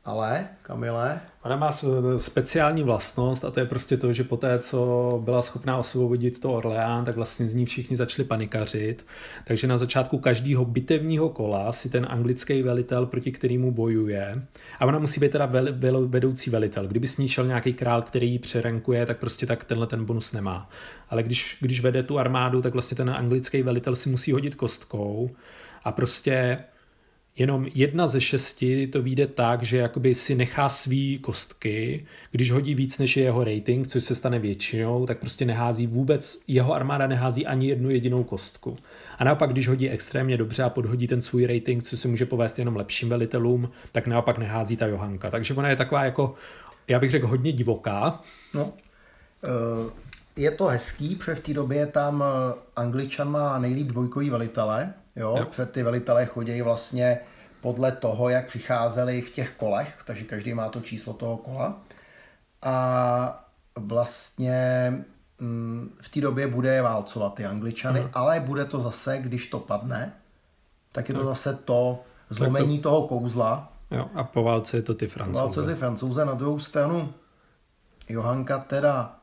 Ale, Kamile? Ona má speciální vlastnost a to je prostě to, že poté, co byla schopná osvobodit to Orleán, tak vlastně z ní všichni začali panikařit. Takže na začátku každého bitevního kola si ten anglický velitel, proti kterému bojuje, a ona musí být teda vel, vel, vedoucí velitel. Kdyby s ní šel nějaký král, který ji přerenkuje, tak prostě tak tenhle ten bonus nemá. Ale když, když vede tu armádu, tak vlastně ten anglický velitel si musí hodit kostkou a prostě jenom jedna ze šesti to vyjde tak, že jakoby si nechá svý kostky, když hodí víc než je jeho rating, což se stane většinou, tak prostě nehází vůbec, jeho armáda nehází ani jednu jedinou kostku. A naopak, když hodí extrémně dobře a podhodí ten svůj rating, co se může povést jenom lepším velitelům, tak naopak nehází ta Johanka. Takže ona je taková jako, já bych řekl, hodně divoká. No, eh, je to hezký, protože v té době tam eh, Angličan má nejlíp dvojkový velitele, Jo? Yep. Před ty velitelé chodí vlastně podle toho, jak přicházeli v těch kolech, takže každý má to číslo toho kola. A vlastně mm, v té době bude válcovat ty Angličany, mm. ale bude to zase, když to padne, tak je to zase to zlomení to... toho kouzla. Jo, a po válce je to ty francouze. Po válce ty francouze. Na druhou stranu Johanka teda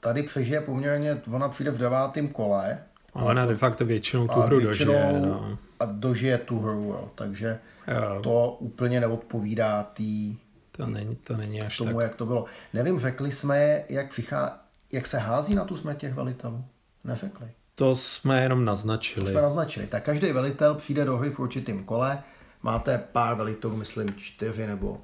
tady přežije poměrně, ona přijde v devátém kole, a ona de facto většinou tu hru většinou dožije. No. A dožije tu hru, jo. takže jo. to úplně neodpovídá tý, to není, to není až tomu, tak. jak to bylo. Nevím, řekli jsme, jak, přichá, jak se hází na tu smrt těch velitelů? Neřekli. To jsme jenom naznačili. To jsme naznačili. Tak každý velitel přijde do hry v určitém kole. Máte pár velitelů, myslím čtyři nebo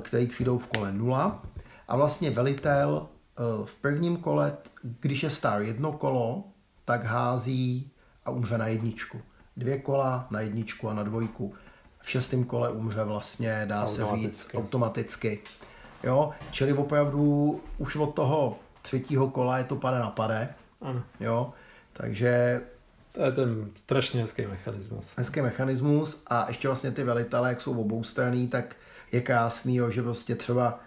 který přijdou v kole nula. A vlastně velitel eh, v prvním kole, když je star jedno kolo, tak hází a umře na jedničku. Dvě kola na jedničku a na dvojku. V šestém kole umře vlastně, dá se říct, automaticky. Jo, čili opravdu už od toho třetího kola je to pade na pade. Ano. Jo, takže... To je ten strašně hezký mechanismus. Hezký mechanismus a ještě vlastně ty velitelé, jak jsou oboustranný, tak je krásný, jo, že prostě třeba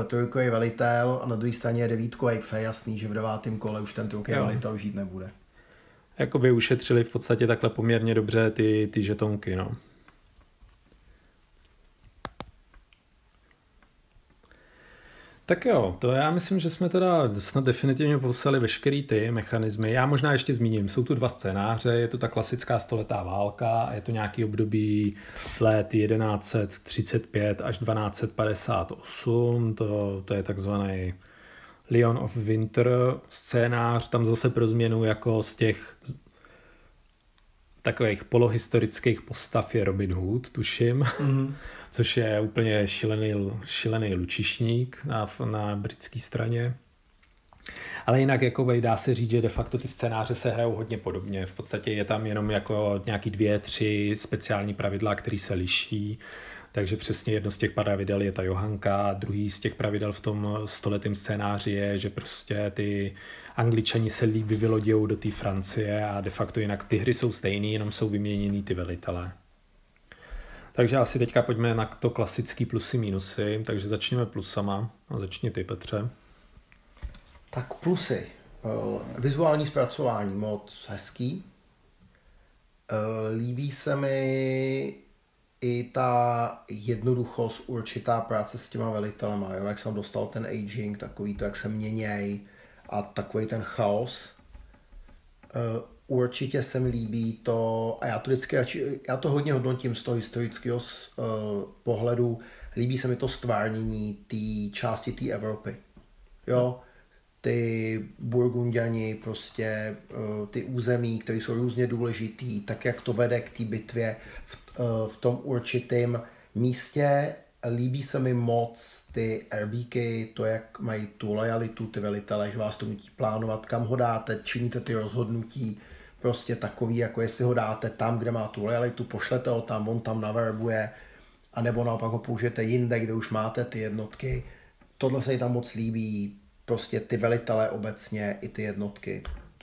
eh, trojkový velitel a na druhé straně je devítkový, je jasný, že v devátém kole už ten trojkový velitel žít nebude jakoby ušetřili v podstatě takhle poměrně dobře ty, ty žetonky, no. Tak jo, to já myslím, že jsme teda snad definitivně popsali veškerý ty mechanismy. Já možná ještě zmíním, jsou tu dva scénáře, je to ta klasická stoletá válka je to nějaký období let 1135 až 1258, to, to je takzvaný Leon of Winter scénář, tam zase pro změnu jako z těch takových polohistorických postav je Robin Hood, tuším, mm. což je úplně šílený, šílený lučišník na, na britské straně. Ale jinak jako dá se říct, že de facto ty scénáře se hrajou hodně podobně. V podstatě je tam jenom jako nějaký dvě, tři speciální pravidla, které se liší. Takže přesně jedno z těch pravidel je ta Johanka, druhý z těch pravidel v tom stoletém scénáři je, že prostě ty angličani se líbí vylodějou do té Francie a de facto jinak ty hry jsou stejný, jenom jsou vyměněný ty velitelé. Takže asi teďka pojďme na to klasický plusy, minusy, takže začněme plusama. A začni ty, Petře. Tak plusy. Eh, vizuální zpracování moc hezký. Eh, líbí se mi i ta jednoduchost, určitá práce s těma velitelema, jo? jak jsem dostal ten aging, takový to, jak se měněj a takový ten chaos. Uh, určitě se mi líbí to, a já to vždycky, já to hodně hodnotím z toho historického uh, pohledu, líbí se mi to stvárnění té části té Evropy. Jo, ty Burgundiani, prostě uh, ty území, které jsou různě důležitý, tak jak to vede k té bitvě v, v tom určitém místě líbí se mi moc ty RBky, to, jak mají tu lojalitu, ty velitele, že vás to nutí plánovat, kam ho dáte, činíte ty rozhodnutí, prostě takový, jako jestli ho dáte tam, kde má tu lojalitu, pošlete ho tam, on tam naverbuje, anebo naopak ho použijete jinde, kde už máte ty jednotky. Tohle se jí tam moc líbí, prostě ty velitelé obecně i ty jednotky.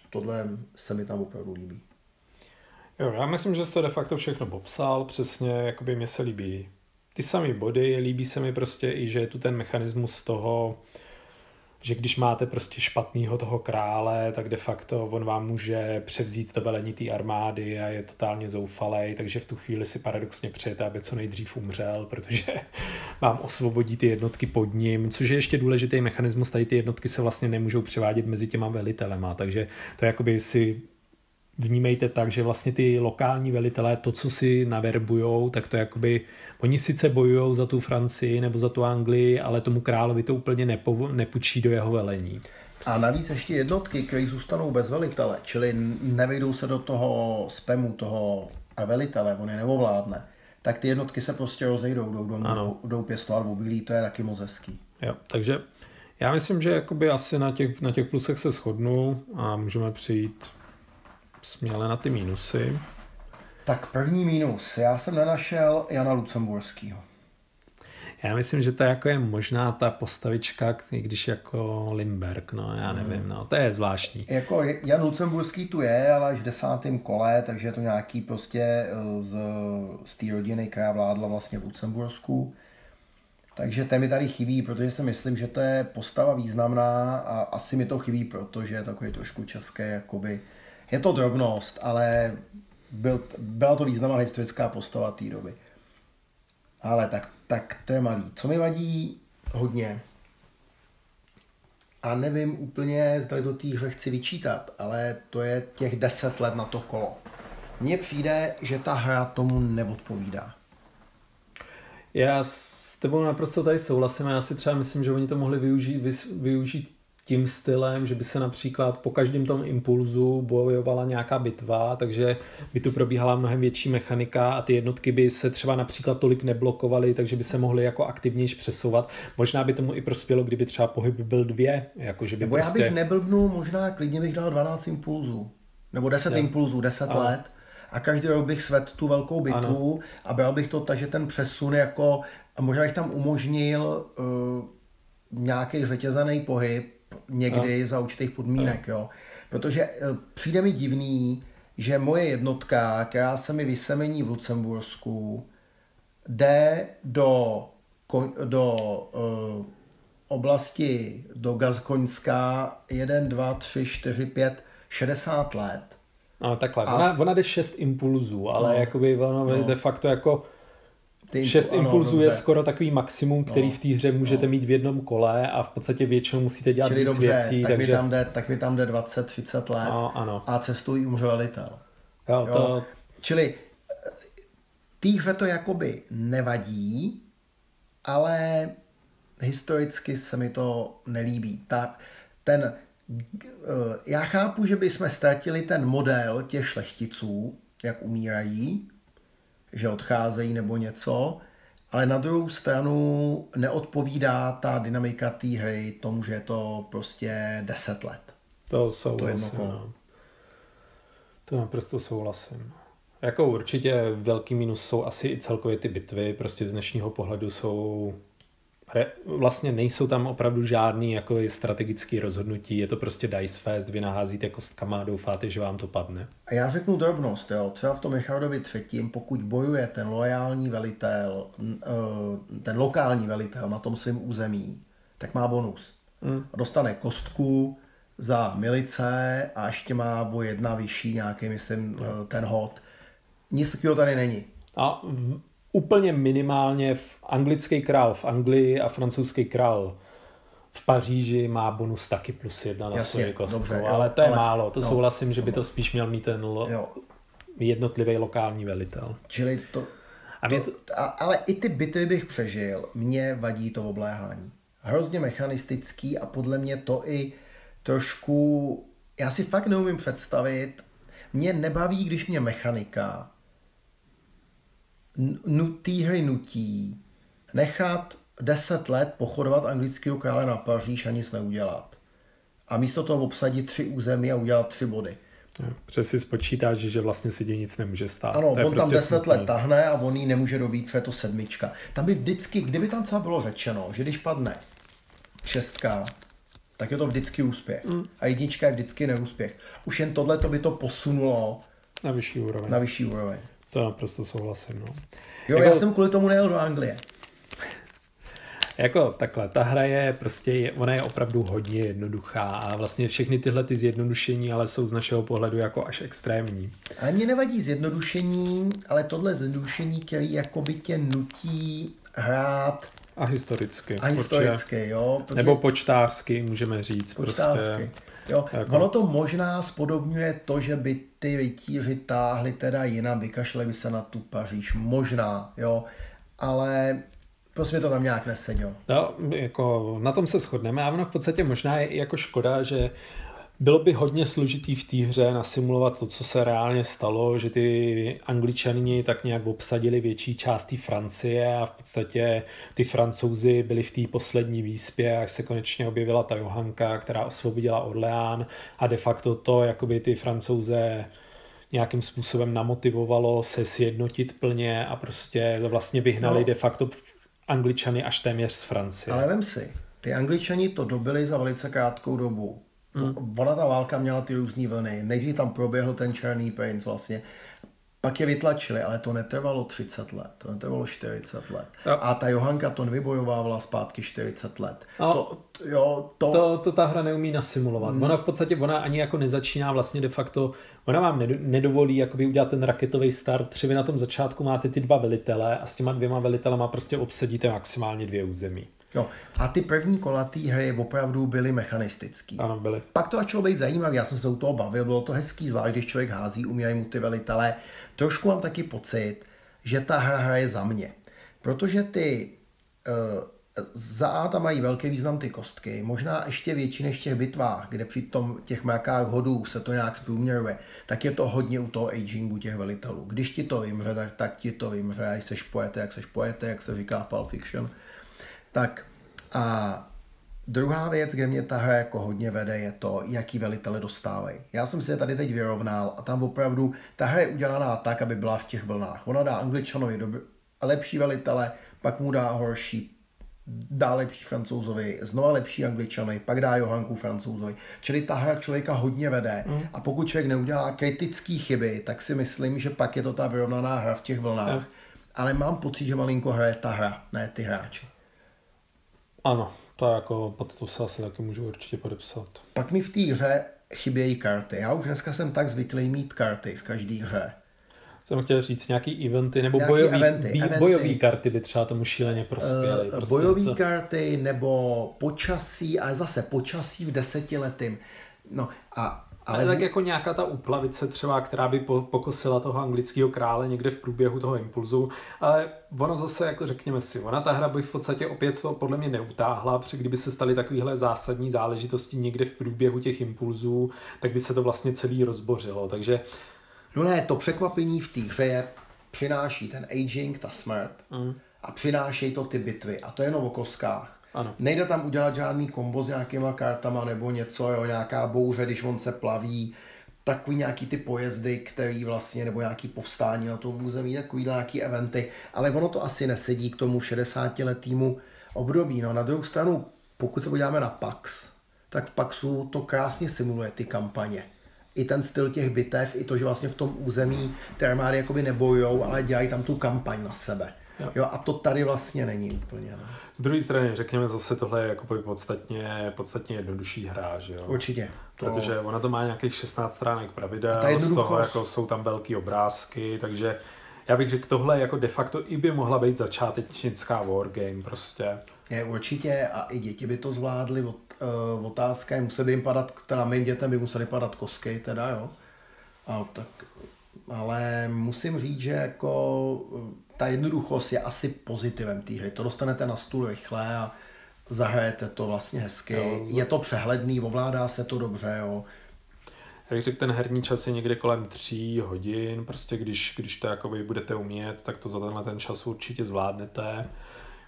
Tohle se mi tam opravdu líbí. Jo, já myslím, že jsi to de facto všechno popsal, přesně, jakoby mě se líbí ty samé body, líbí se mi prostě i, že je tu ten mechanismus toho, že když máte prostě špatného toho krále, tak de facto on vám může převzít to velení té armády a je totálně zoufalej, takže v tu chvíli si paradoxně přejete, aby co nejdřív umřel, protože vám osvobodí ty jednotky pod ním, což je ještě důležitý mechanismus, tady ty jednotky se vlastně nemůžou převádět mezi těma velitelema, takže to jakoby si vnímejte tak, že vlastně ty lokální velitelé, to, co si naverbujou, tak to jakoby, oni sice bojují za tu Francii nebo za tu Anglii, ale tomu královi to úplně nepo, nepučí do jeho velení. A navíc ještě jednotky, které zůstanou bez velitele, čili nevejdou se do toho spamu toho velitele, on je neovládne, tak ty jednotky se prostě rozejdou, jdou, jdou, ano. jdou pěstovat obilí, to je taky moc hezký. Jo, takže já myslím, že jakoby asi na těch, na těch plusech se shodnu a můžeme přijít směle na ty mínusy. Tak první mínus. Já jsem nenašel Jana Lucemburského. Já myslím, že to je, jako je možná ta postavička, když jako Limberg, no já hmm. nevím, no to je zvláštní. Jako Jan Lucemburský tu je, ale až v desátém kole, takže je to nějaký prostě eh, z, z té rodiny, která vládla vlastně v Lucembursku. Takže ten mi tady chybí, protože si myslím, že to je postava významná a asi mi to chybí, protože je takový trošku české, jakoby, je to drobnost, ale byl, byla to významná historická postava té doby. Ale tak, tak to je malý. Co mi vadí hodně, a nevím úplně, zda do té hře chci vyčítat, ale to je těch deset let na to kolo. Mně přijde, že ta hra tomu neodpovídá. Já s tebou naprosto tady souhlasím já si třeba myslím, že oni to mohli využít, využít tím stylem, že by se například po každém tom impulzu bojovala nějaká bitva, takže by tu probíhala mnohem větší mechanika a ty jednotky by se třeba například tolik neblokovaly, takže by se mohly jako aktivnější přesouvat. Možná by tomu i prospělo, kdyby třeba pohyb byl dvě. Jako, že by Nebo prostě... já bych neblbnul, možná klidně bych dal 12 impulzů. Nebo 10 jo. impulzů, 10 ano. let. A každý rok bych svedl tu velkou bitvu ano. a bral bych to tak, že ten přesun jako, a možná bych tam umožnil uh, nějaký řetězený pohyb, někdy no. za určitých podmínek, no. jo. Protože eh, přijde mi divný, že moje jednotka, která se mi vysemení v Lucembursku, jde do, do uh, oblasti do Gazkoňska 1, 2, 3, 4, 5, 60 let. No takhle, a... ona, ona jde 6 impulzů, ale no, jakoby ono no. de facto jako ty, Šest ano, impulzů dobře. je skoro takový maximum, který no, v té hře můžete no. mít v jednom kole a v podstatě většinou musíte dělat Čili víc dobře, věcí. Tak, takže... mi tam jde, tak mi tam jde 20-30 let no, ano. a cestují umře velitel. Jo, jo. To... Čili té hře to jakoby nevadí, ale historicky se mi to nelíbí. Ta, ten, eh, já chápu, že bychom ztratili ten model těch šlechticů, jak umírají, že odcházejí nebo něco, ale na druhou stranu neodpovídá ta dynamika té hry tomu, že je to prostě 10 let. To souhlasím. To, no. to naprosto souhlasím. Jako určitě velký minus jsou asi i celkově ty bitvy, prostě z dnešního pohledu jsou vlastně nejsou tam opravdu žádný jako strategický rozhodnutí, je to prostě dice fest, vy naházíte kostkama a doufáte, že vám to padne. A já řeknu drobnost, jo. třeba v tom Michalovi třetím, pokud bojuje ten loajální velitel, eh, ten lokální velitel na tom svém území, tak má bonus. Hmm. Dostane kostku za milice a ještě má o jedna vyšší nějaký, myslím, hmm. ten hod. Nic takového tady není. A úplně minimálně v anglický král v Anglii a francouzský král v Paříži má bonus taky plus jedna na svoji kostku, dobře, jo, ale to je ale, málo, to no, souhlasím, že by to spíš měl mít ten lo, jednotlivý lokální velitel. Čili to, a to, to, ale i ty bitvy bych přežil, mě vadí to obléhání. Hrozně mechanistický a podle mě to i trošku, já si fakt neumím představit, mě nebaví, když mě mechanika té hry nutí nechat 10 let pochodovat anglického krále na Paříž a nic neudělat. A místo toho obsadit tři území a udělat tři body. Protože si spočítáš, že vlastně si nic nemůže stát. Ano, on prostě tam 10 smutný. let tahne a on jí nemůže dobít, protože je to sedmička. Tam by vždycky, kdyby tam třeba bylo řečeno, že když padne šestka, tak je to vždycky úspěch. Mm. A jednička je vždycky neúspěch. Už jen tohle to by to posunulo na vyšší úroveň. Na vyšší úroveň. To naprosto souhlasím. No. Jo, jako... já jsem kvůli tomu nejel do Anglie. Jako takhle, ta hra je prostě, ona je opravdu hodně jednoduchá a vlastně všechny tyhle ty zjednodušení ale jsou z našeho pohledu jako až extrémní. Ale mě nevadí zjednodušení, ale tohle zjednodušení, který jako by tě nutí hrát a historicky. A historicky, protože, jo. Protože... Nebo počtářsky, můžeme říct. Počtářsky. Prostě, jo. Jako... Ono to možná spodobňuje to, že by ty rytíři táhli teda jinam, vykašleli by se na tu Paříž. Možná, jo. Ale Prostě to tam nějak nesedělo. No, jako na tom se shodneme a ono v podstatě možná je i jako škoda, že bylo by hodně složitý v té hře nasimulovat to, co se reálně stalo, že ty angličani tak nějak obsadili větší část té Francie a v podstatě ty francouzi byli v té poslední výspě, až se konečně objevila ta Johanka, která osvobodila Orleán a de facto to, jakoby ty francouze nějakým způsobem namotivovalo se sjednotit plně a prostě vlastně vyhnali no. de facto Angličany až téměř z Francie. Ale vem si, ty Angličani to dobili za velice krátkou dobu. Hmm. Ona ta válka měla ty různé vlny. Nejdřív tam proběhl ten černý princ vlastně. Pak je vytlačili, ale to netrvalo 30 let, to netrvalo 40 let. Jo. A ta Johanka to nevybojovávala zpátky 40 let. No, to, jo, to... To, to ta hra neumí nasimulovat. Hmm. Ona v podstatě, ona ani jako nezačíná vlastně de facto, ona vám nedovolí jakoby udělat ten raketový start, protože vy na tom začátku máte ty dva velitele a s těma dvěma velitelema prostě obsadíte maximálně dvě území. Jo. A ty první kola té hry opravdu byly mechanistický. Ano, byly. Pak to začalo být zajímavé, já jsem se u toho bavil, bylo to hezký, zvlášť když člověk hází, umírají mu ty velitelé. Trošku mám taky pocit, že ta hra hraje za mě. Protože ty uh, za A tam mají velký význam ty kostky, možná ještě větší než v těch bitvách, kde při tom těch mrakách hodů se to nějak zprůměruje, tak je to hodně u toho agingu těch velitelů. Když ti to vymře, tak, tak ti to vymře, jak seš pojete, jak seš pojete, jak se říká v Pulp Fiction. Tak a druhá věc, kde mě ta hra jako hodně vede, je to, jaký velitele dostávají. Já jsem si je tady teď vyrovnal a tam opravdu ta hra je udělaná tak, aby byla v těch vlnách. Ona dá angličanovi dobr- lepší velitele, pak mu dá horší, dá lepší francouzovi, znova lepší angličany, pak dá Johanku francouzovi. Čili ta hra člověka hodně vede mm. a pokud člověk neudělá kritické chyby, tak si myslím, že pak je to ta vyrovnaná hra v těch vlnách. Mm. Ale mám pocit, že malinko hraje ta hra, ne ty hráči. Ano, to jako pod to se asi taky můžu určitě podepsat. Pak mi v té hře chybějí karty. Já už dneska jsem tak zvyklý mít karty v každé hře. Jsem chtěl říct nějaký eventy nebo nějaký bojový, eventy, bí, eventy. bojový karty by třeba tomu šíleně prospěly. Uh, prostě bojové co... karty nebo počasí, ale zase počasí v desetiletým. No a ale, tak jako nějaká ta úplavice třeba, která by pokosila toho anglického krále někde v průběhu toho impulzu, ale ono zase, jako řekněme si, ona ta hra by v podstatě opět to podle mě neutáhla, protože kdyby se staly takovéhle zásadní záležitosti někde v průběhu těch impulzů, tak by se to vlastně celý rozbořilo, takže... No ne, to překvapení v té hře přináší ten aging, ta smrt mm. a přinášejí to ty bitvy a to je jenom o koskách. Ano. Nejde tam udělat žádný kombo s nějakýma kartama nebo něco, jo, nějaká bouře, když on se plaví, takový nějaký ty pojezdy, který vlastně, nebo nějaký povstání na tom území, takový nějaký eventy, ale ono to asi nesedí k tomu 60 letýmu období. No, na druhou stranu, pokud se podíváme na PAX, tak v PAXu to krásně simuluje ty kampaně. I ten styl těch bitev, i to, že vlastně v tom území ty armády jakoby nebojujou, ale dělají tam tu kampaň na sebe. Jo. jo. a to tady vlastně není úplně. Ne? Z druhé strany, řekněme zase, tohle je jako podstatně, podstatně jednodušší hra, že jo? Určitě. Protože to... ona to má nějakých 16 stránek pravidel, z toho jako jsou tam velký obrázky, takže já bych řekl, tohle jako de facto i by mohla být začátečnická wargame prostě. Je určitě a i děti by to zvládly. Od, uh, otázka je, museli by jim padat, teda mým dětem by museli padat kosky teda, jo. A, tak, ale musím říct, že jako ta jednoduchost je asi pozitivem té hry. To dostanete na stůl rychle a zahrajete to vlastně hezky. Jo, je to přehledný, ovládá se to dobře, jo. Jak řekl, ten herní čas je někde kolem tří hodin, prostě když, když to jakoby budete umět, tak to za tenhle ten čas určitě zvládnete.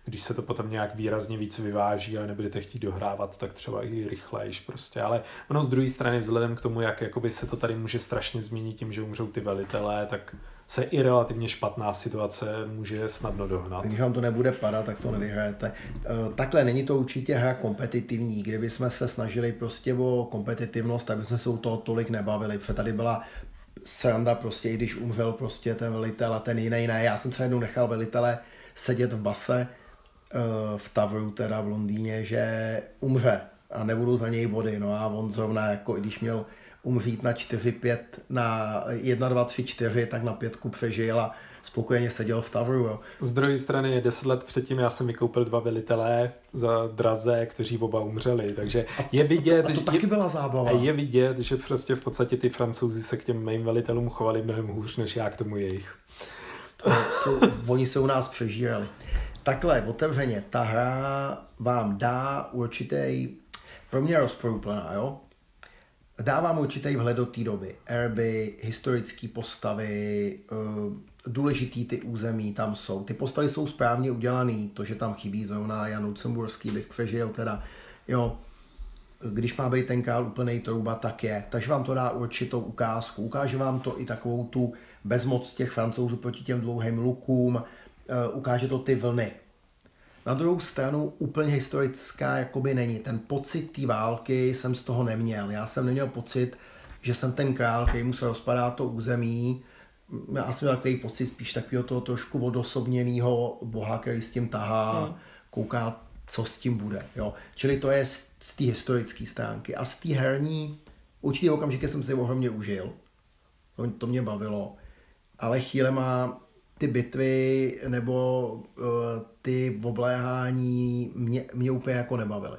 když se to potom nějak výrazně víc vyváží a nebudete chtít dohrávat, tak třeba i rychlejš prostě. Ale ono z druhé strany, vzhledem k tomu, jak jakoby se to tady může strašně změnit tím, že umřou ty velitelé, tak se i relativně špatná situace může snadno dohnat. Když vám to nebude padat, tak to nevyhrajete. Eh, takhle není to určitě hra kompetitivní. Kdyby jsme se snažili prostě o kompetitivnost, tak bychom se u toho tolik nebavili. Protože tady byla sranda prostě, i když umřel prostě ten velitel a ten jiný ne. Já jsem se jednou nechal velitele sedět v base eh, v Tavru, teda v Londýně, že umře a nebudou za něj vody. No a on zrovna, jako i když měl umřít na 4-5, na 1, 2, 3, 4, tak na pětku přežil a spokojeně seděl v Tavru. Jo. Z druhé strany, deset let předtím já jsem vykoupil dva velitelé za draze, kteří oba umřeli, takže je vidět... A to, a to taky byla zábava. Je vidět, že prostě v podstatě ty francouzi se k těm mým velitelům chovali mnohem hůř, než já k tomu jejich. jsou, oni se u nás přežírali. Takhle, otevřeně, ta hra vám dá určitý, pro mě rozporuplná, jo? Dávám určitý vhled do té doby. Erby, historické postavy, eh, důležitý ty území tam jsou. Ty postavy jsou správně udělané, to, že tam chybí zrovna Jan Lucemburský, bych přežil teda, jo, když má být ten král úplný trouba, tak je. Takže vám to dá určitou ukázku. Ukáže vám to i takovou tu bezmoc těch francouzů proti těm dlouhým lukům, eh, ukáže to ty vlny. Na druhou stranu úplně historická jakoby není. Ten pocit té války jsem z toho neměl. Já jsem neměl pocit, že jsem ten král, který musel rozpadat to území. Já jsem měl takový pocit spíš takového toho trošku odosobněného boha, který s tím tahá, hmm. kouká, co s tím bude. Jo. Čili to je z, z té historické stránky. A z té herní, určitě okamžiky jsem si ohromně užil. To, to mě bavilo. Ale chvíle má ty bitvy nebo uh, ty obléhání mě, mě úplně jako nebavily.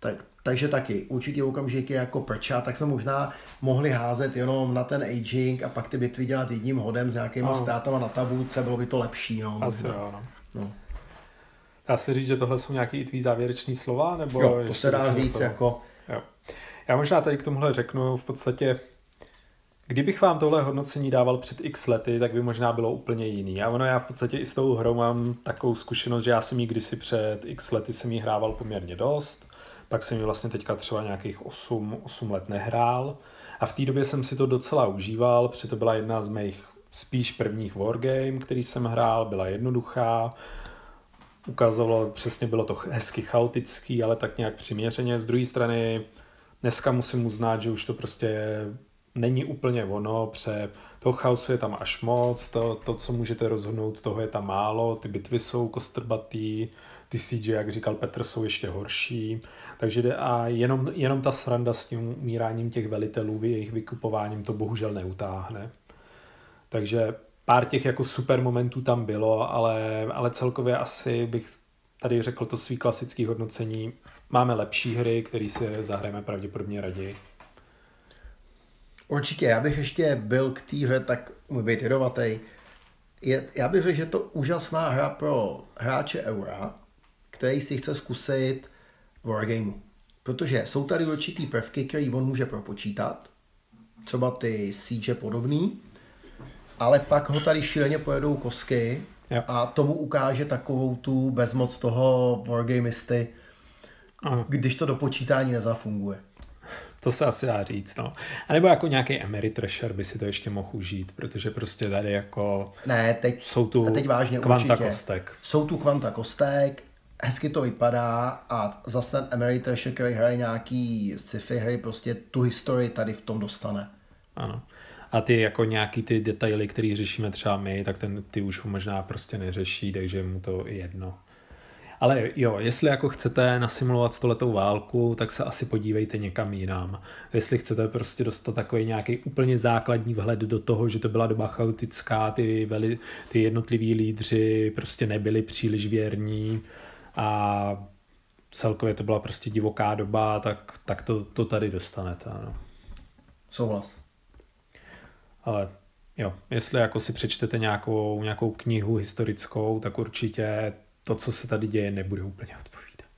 Tak, takže taky určitě okamžiky jako prča, tak jsme možná mohli házet jenom na ten aging a pak ty bitvy dělat jedním hodem s nějakýma oh. ztrátama na tabulce, bylo by to lepší. No, Asi jo, no. no. Dá se říct, že tohle jsou nějaký i tvý závěreční slova? Nebo jo, to se dá říct jako... Jo. Já možná tady k tomuhle řeknu v podstatě Kdybych vám tohle hodnocení dával před x lety, tak by možná bylo úplně jiný. A ono já v podstatě i s tou hrou mám takovou zkušenost, že já jsem ji kdysi před x lety jsem ji hrával poměrně dost, pak jsem ji vlastně teďka třeba nějakých 8, 8 let nehrál a v té době jsem si to docela užíval, protože to byla jedna z mých spíš prvních wargame, který jsem hrál, byla jednoduchá, ukazovalo, přesně bylo to hezky chaotický, ale tak nějak přiměřeně. Z druhé strany dneska musím uznat, že už to prostě není úplně ono, pře toho chaosu je tam až moc, to, to, co můžete rozhodnout, toho je tam málo, ty bitvy jsou kostrbatý, ty CG, jak říkal Petr, jsou ještě horší, takže jde a jenom, jenom ta sranda s tím umíráním těch velitelů, jejich vykupováním to bohužel neutáhne. Takže pár těch jako super momentů tam bylo, ale, ale celkově asi bych tady řekl to svý klasický hodnocení. Máme lepší hry, které si zahrajeme pravděpodobně raději. Určitě, já bych ještě byl k té hře tak můj být. Je, já bych řekl, že to úžasná hra pro hráče Eura, který si chce zkusit Wargameu. Protože jsou tady určitý prvky, které on může propočítat, třeba ty siege podobný, ale pak ho tady šíleně pojedou kosky jo. a tomu ukáže takovou tu bezmoc toho Wargamisty, když to do počítání nezafunguje. To se asi dá říct, no. A nebo jako nějaký Ameritrasher by si to ještě mohl užít, protože prostě tady jako... Ne, teď, jsou tu teď vážně kvanta určitě. kostek. Jsou tu kvanta kostek, hezky to vypadá a zase ten Ameritrasher, který hraje nějaký sci-fi hry, prostě tu historii tady v tom dostane. Ano. A ty jako nějaký ty detaily, které řešíme třeba my, tak ten ty už možná prostě neřeší, takže mu to je jedno. Ale jo, jestli jako chcete nasimulovat stoletou válku, tak se asi podívejte někam jinam. Jestli chcete prostě dostat takový nějaký úplně základní vhled do toho, že to byla doba chaotická, ty, veli, ty jednotliví lídři prostě nebyli příliš věrní a celkově to byla prostě divoká doba, tak, tak to, to tady dostanete. Ano. Souhlas. Ale jo, jestli jako si přečtete nějakou, nějakou knihu historickou, tak určitě to, co se tady děje, nebude úplně odpovídat.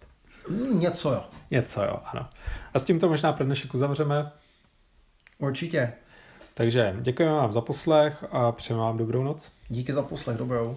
Něco jo. Něco jo, ano. A s tímto možná pro dnešek uzavřeme. Určitě. Takže děkujeme vám za poslech a přejeme vám dobrou noc. Díky za poslech, dobrou.